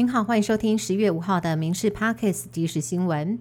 您好，欢迎收听十月五号的《民事 Parkes》即时新闻。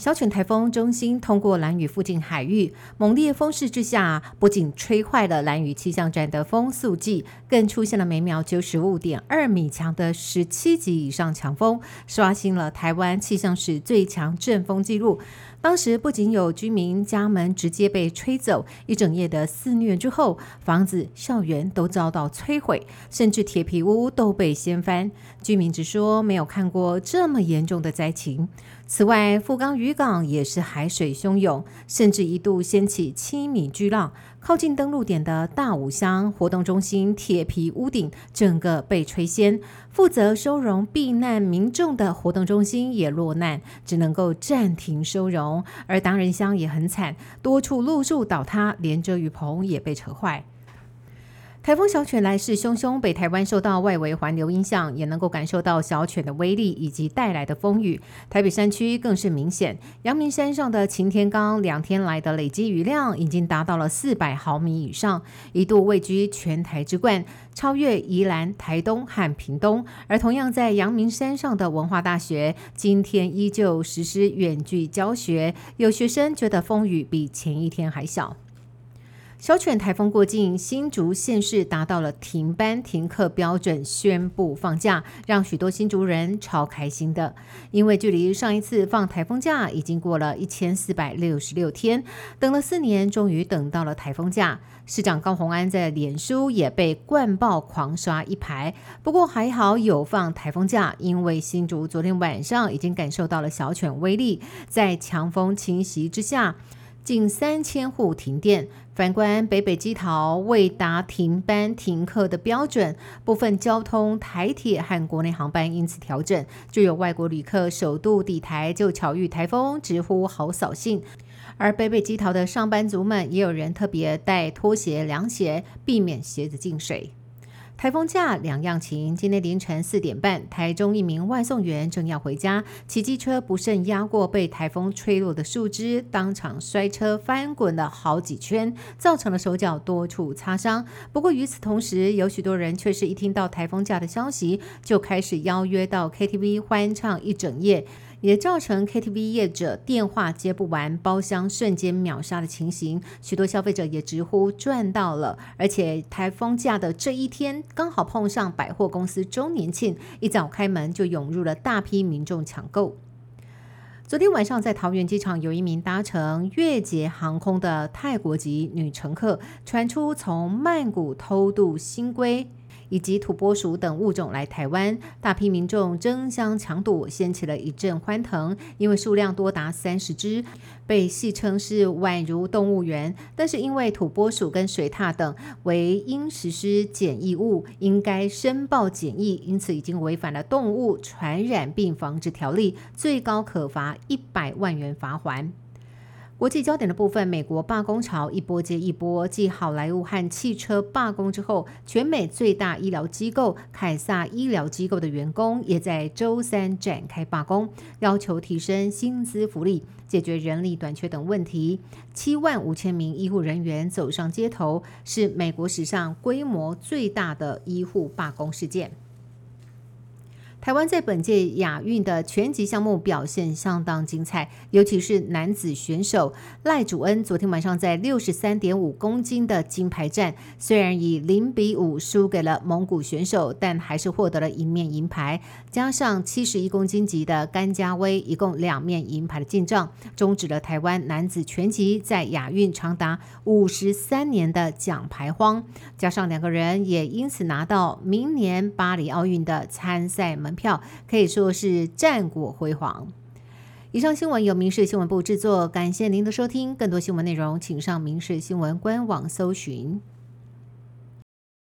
小犬台风中心通过兰屿附近海域，猛烈风势之下，不仅吹坏了兰屿气象站的风速计，更出现了每秒九十五点二米强的十七级以上强风，刷新了台湾气象史最强阵风纪录。当时不仅有居民家门直接被吹走，一整夜的肆虐之后，房子、校园都遭到摧毁，甚至铁皮屋都被掀翻。居民只说没有看过这么严重的灾情。此外，富冈渔港也是海水汹涌，甚至一度掀起七米巨浪。靠近登陆点的大武乡活动中心铁皮屋顶整个被吹掀，负责收容避难民众的活动中心也落难，只能够暂停收容。而达人乡也很惨，多处路树倒塌，连遮雨棚也被扯坏。台风小犬来势汹汹，北台湾受到外围环流影响，也能够感受到小犬的威力以及带来的风雨。台北山区更是明显，阳明山上的擎天岗两天来的累积雨量已经达到了四百毫米以上，一度位居全台之冠，超越宜兰、台东和屏东。而同样在阳明山上的文化大学，今天依旧实施远距教学，有学生觉得风雨比前一天还小。小犬台风过境，新竹县市达到了停班停课标准，宣布放假，让许多新竹人超开心的。因为距离上一次放台风假已经过了一千四百六十六天，等了四年，终于等到了台风假。市长高虹安在脸书也被灌爆狂刷一排。不过还好有放台风假，因为新竹昨天晚上已经感受到了小犬威力，在强风侵袭之下。近三千户停电。反观北北基桃未达停班停课的标准，部分交通台铁和国内航班因此调整。就有外国旅客首度抵台就巧遇台风，直呼好扫兴。而北北基桃的上班族们，也有人特别带拖鞋、凉鞋，避免鞋子进水。台风假两样情，今天凌晨四点半，台中一名外送员正要回家，骑机车不慎压过被台风吹落的树枝，当场摔车翻滚了好几圈，造成了手脚多处擦伤。不过与此同时，有许多人却是一听到台风假的消息，就开始邀约到 KTV 欢唱一整夜。也造成 KTV 业者电话接不完，包厢瞬间秒杀的情形，许多消费者也直呼赚到了。而且台风假的这一天，刚好碰上百货公司周年庆，一早开门就涌入了大批民众抢购。昨天晚上在桃园机场，有一名搭乘越捷航空的泰国籍女乘客，传出从曼谷偷渡新规。以及土拨鼠等物种来台湾，大批民众争相抢夺，掀起了一阵欢腾。因为数量多达三十只，被戏称是宛如动物园。但是因为土拨鼠跟水獭等为应实施检疫物，应该申报检疫，因此已经违反了动物传染病防治条例，最高可罚一百万元罚款。国际焦点的部分，美国罢工潮一波接一波，继好莱坞和汽车罢工之后，全美最大医疗机构凯撒医疗机构的员工也在周三展开罢工，要求提升薪资福利、解决人力短缺等问题。七万五千名医护人员走上街头，是美国史上规模最大的医护罢工事件。台湾在本届亚运的拳击项目表现相当精彩，尤其是男子选手赖祖恩，昨天晚上在六十三点五公斤的金牌战，虽然以零比五输给了蒙古选手，但还是获得了一面银牌，加上七十一公斤级的甘家威，一共两面银牌的进账，终止了台湾男子拳击在亚运长达五十三年的奖牌荒。加上两个人也因此拿到明年巴黎奥运的参赛门票可以说是战果辉煌。以上新闻由民事新闻部制作，感谢您的收听。更多新闻内容，请上民事新闻官网搜寻。